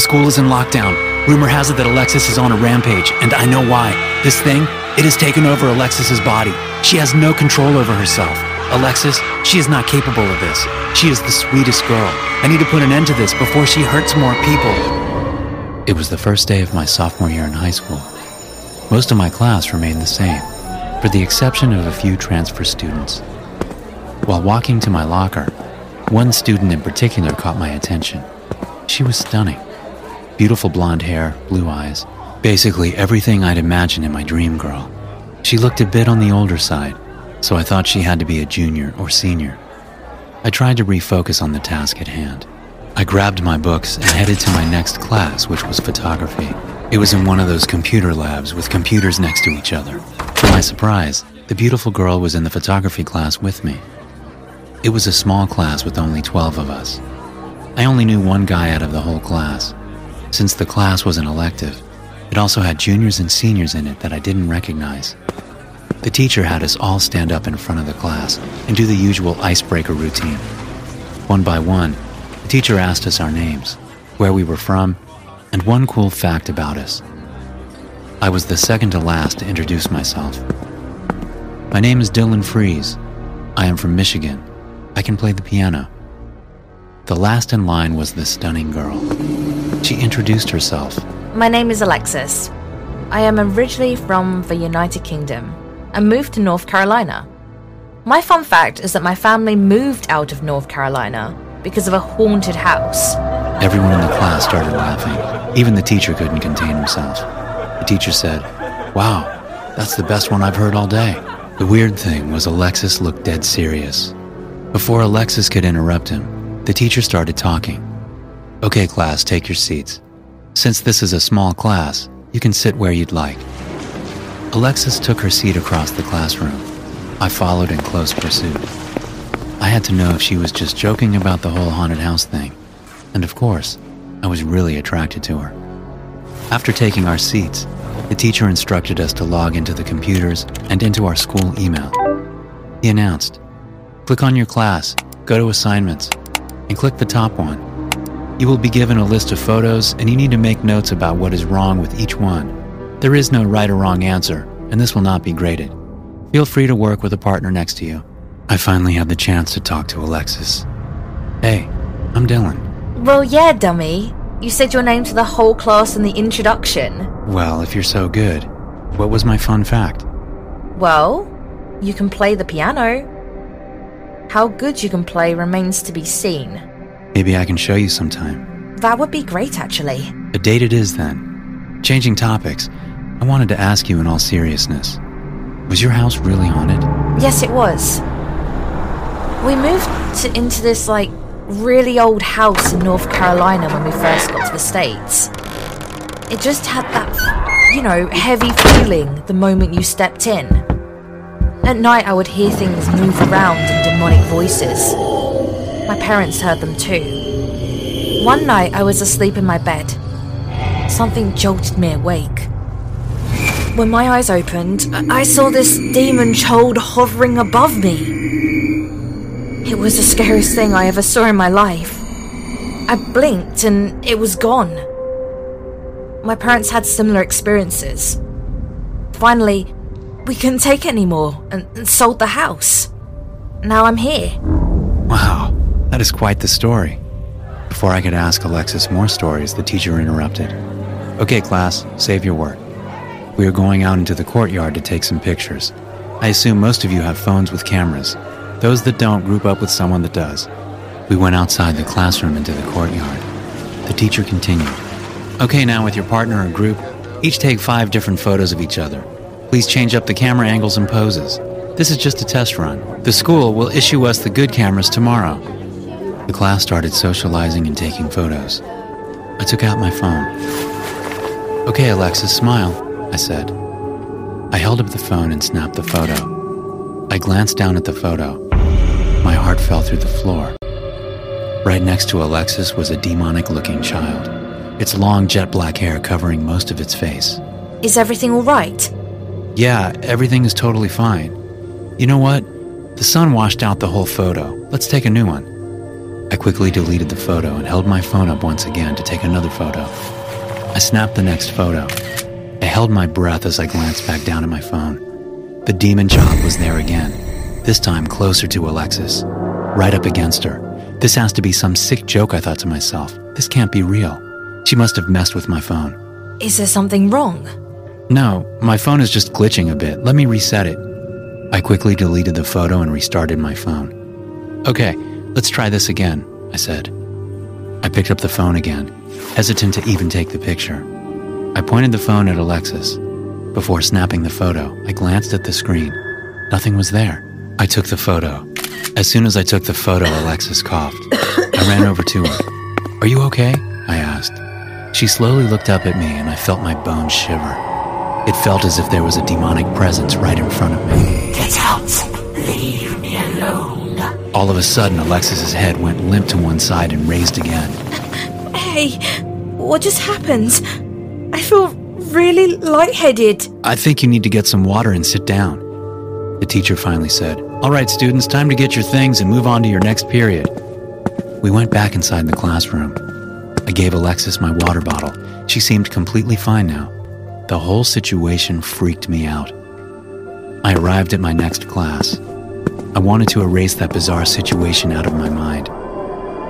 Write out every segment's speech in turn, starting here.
The school is in lockdown. Rumor has it that Alexis is on a rampage, and I know why. This thing, it has taken over Alexis's body. She has no control over herself. Alexis, she is not capable of this. She is the sweetest girl. I need to put an end to this before she hurts more people. It was the first day of my sophomore year in high school. Most of my class remained the same, for the exception of a few transfer students. While walking to my locker, one student in particular caught my attention. She was stunning. Beautiful blonde hair, blue eyes, basically everything I'd imagined in my dream girl. She looked a bit on the older side, so I thought she had to be a junior or senior. I tried to refocus on the task at hand. I grabbed my books and headed to my next class, which was photography. It was in one of those computer labs with computers next to each other. To my surprise, the beautiful girl was in the photography class with me. It was a small class with only 12 of us. I only knew one guy out of the whole class. Since the class was an elective, it also had juniors and seniors in it that I didn't recognize. The teacher had us all stand up in front of the class and do the usual icebreaker routine. One by one, the teacher asked us our names, where we were from, and one cool fact about us. I was the second to last to introduce myself. My name is Dylan Fries. I am from Michigan. I can play the piano. The last in line was this stunning girl. She introduced herself. My name is Alexis. I am originally from the United Kingdom and moved to North Carolina. My fun fact is that my family moved out of North Carolina because of a haunted house. Everyone in the class started laughing. Even the teacher couldn't contain himself. The teacher said, Wow, that's the best one I've heard all day. The weird thing was Alexis looked dead serious. Before Alexis could interrupt him, the teacher started talking. Okay, class, take your seats. Since this is a small class, you can sit where you'd like. Alexis took her seat across the classroom. I followed in close pursuit. I had to know if she was just joking about the whole haunted house thing. And of course, I was really attracted to her. After taking our seats, the teacher instructed us to log into the computers and into our school email. He announced, click on your class, go to assignments, and click the top one. You will be given a list of photos and you need to make notes about what is wrong with each one. There is no right or wrong answer, and this will not be graded. Feel free to work with a partner next to you. I finally had the chance to talk to Alexis. Hey, I'm Dylan. Well, yeah, dummy. You said your name to the whole class in the introduction. Well, if you're so good, what was my fun fact? Well, you can play the piano. How good you can play remains to be seen. Maybe I can show you sometime. That would be great, actually. A date it is then. Changing topics, I wanted to ask you in all seriousness. Was your house really haunted? Yes, it was. We moved to, into this, like, really old house in North Carolina when we first got to the States. It just had that, you know, heavy feeling the moment you stepped in. At night, I would hear things move around and demonic voices. My parents heard them too. One night, I was asleep in my bed. Something jolted me awake. When my eyes opened, I saw this demon child hovering above me. It was the scariest thing I ever saw in my life. I blinked and it was gone. My parents had similar experiences. Finally, we couldn't take it anymore and, and sold the house. Now I'm here. Wow, that is quite the story. Before I could ask Alexis more stories, the teacher interrupted. Okay, class, save your work. We are going out into the courtyard to take some pictures. I assume most of you have phones with cameras. Those that don't, group up with someone that does. We went outside the classroom into the courtyard. The teacher continued. Okay, now with your partner or group, each take five different photos of each other. Please change up the camera angles and poses. This is just a test run. The school will issue us the good cameras tomorrow. The class started socializing and taking photos. I took out my phone. Okay, Alexis, smile, I said. I held up the phone and snapped the photo. I glanced down at the photo. My heart fell through the floor. Right next to Alexis was a demonic looking child, its long jet black hair covering most of its face. Is everything all right? Yeah, everything is totally fine. You know what? The sun washed out the whole photo. Let's take a new one. I quickly deleted the photo and held my phone up once again to take another photo. I snapped the next photo. I held my breath as I glanced back down at my phone. The demon child was there again, this time closer to Alexis, right up against her. This has to be some sick joke, I thought to myself. This can't be real. She must have messed with my phone. Is there something wrong? No, my phone is just glitching a bit. Let me reset it. I quickly deleted the photo and restarted my phone. Okay, let's try this again, I said. I picked up the phone again, hesitant to even take the picture. I pointed the phone at Alexis. Before snapping the photo, I glanced at the screen. Nothing was there. I took the photo. As soon as I took the photo, Alexis coughed. I ran over to her. Are you okay? I asked. She slowly looked up at me, and I felt my bones shiver. It felt as if there was a demonic presence right in front of me. Get out! Leave me alone. All of a sudden, Alexis's head went limp to one side and raised again. Hey, what just happened? I feel really lightheaded. I think you need to get some water and sit down. The teacher finally said, All right, students, time to get your things and move on to your next period. We went back inside the classroom. I gave Alexis my water bottle. She seemed completely fine now. The whole situation freaked me out. I arrived at my next class. I wanted to erase that bizarre situation out of my mind.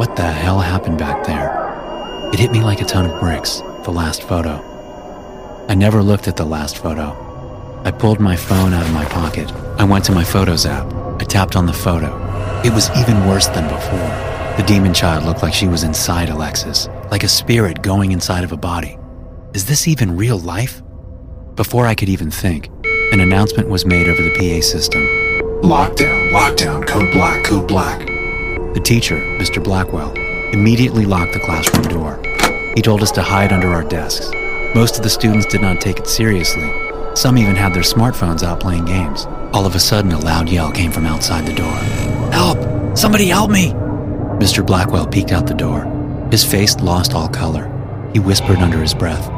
What the hell happened back there? It hit me like a ton of bricks, the last photo. I never looked at the last photo. I pulled my phone out of my pocket. I went to my Photos app. I tapped on the photo. It was even worse than before. The demon child looked like she was inside Alexis, like a spirit going inside of a body. Is this even real life? Before I could even think, an announcement was made over the PA system. Lockdown, lockdown, code black, code black. The teacher, Mr. Blackwell, immediately locked the classroom door. He told us to hide under our desks. Most of the students did not take it seriously. Some even had their smartphones out playing games. All of a sudden, a loud yell came from outside the door. Help! Somebody help me! Mr. Blackwell peeked out the door. His face lost all color. He whispered under his breath, my God. I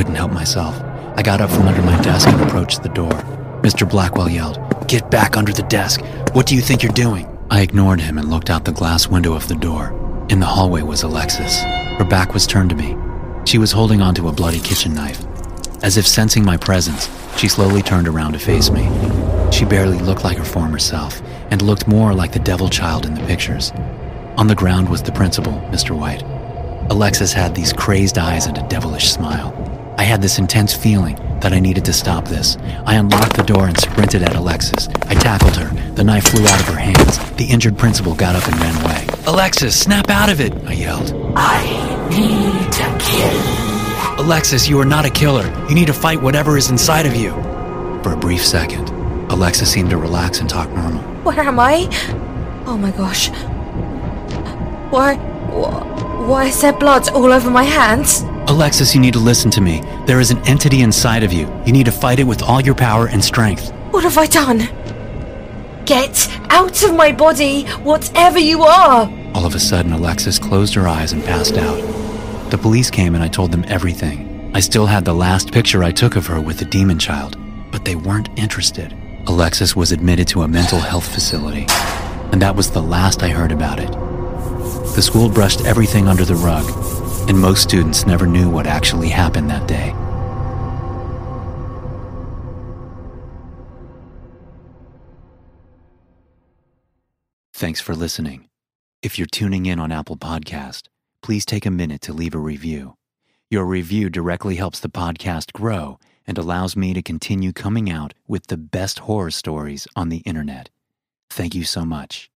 couldn't help myself. I got up from under my desk and approached the door. Mr. Blackwell yelled, Get back under the desk. What do you think you're doing? I ignored him and looked out the glass window of the door. In the hallway was Alexis. Her back was turned to me. She was holding onto a bloody kitchen knife. As if sensing my presence, she slowly turned around to face me. She barely looked like her former self and looked more like the devil child in the pictures. On the ground was the principal, Mr. White. Alexis had these crazed eyes and a devilish smile. I had this intense feeling that I needed to stop this. I unlocked the door and sprinted at Alexis. I tackled her. The knife flew out of her hands. The injured principal got up and ran away. Alexis, snap out of it, I yelled. I need to kill. Alexis, you are not a killer. You need to fight whatever is inside of you. For a brief second, Alexis seemed to relax and talk normal. Where am I? Oh my gosh. Why? Why is there blood all over my hands? Alexis, you need to listen to me. There is an entity inside of you. You need to fight it with all your power and strength. What have I done? Get out of my body, whatever you are! All of a sudden, Alexis closed her eyes and passed out. The police came and I told them everything. I still had the last picture I took of her with the demon child, but they weren't interested. Alexis was admitted to a mental health facility, and that was the last I heard about it. The school brushed everything under the rug, and most students never knew what actually happened that day. Thanks for listening. If you're tuning in on Apple Podcast, please take a minute to leave a review. Your review directly helps the podcast grow and allows me to continue coming out with the best horror stories on the internet. Thank you so much.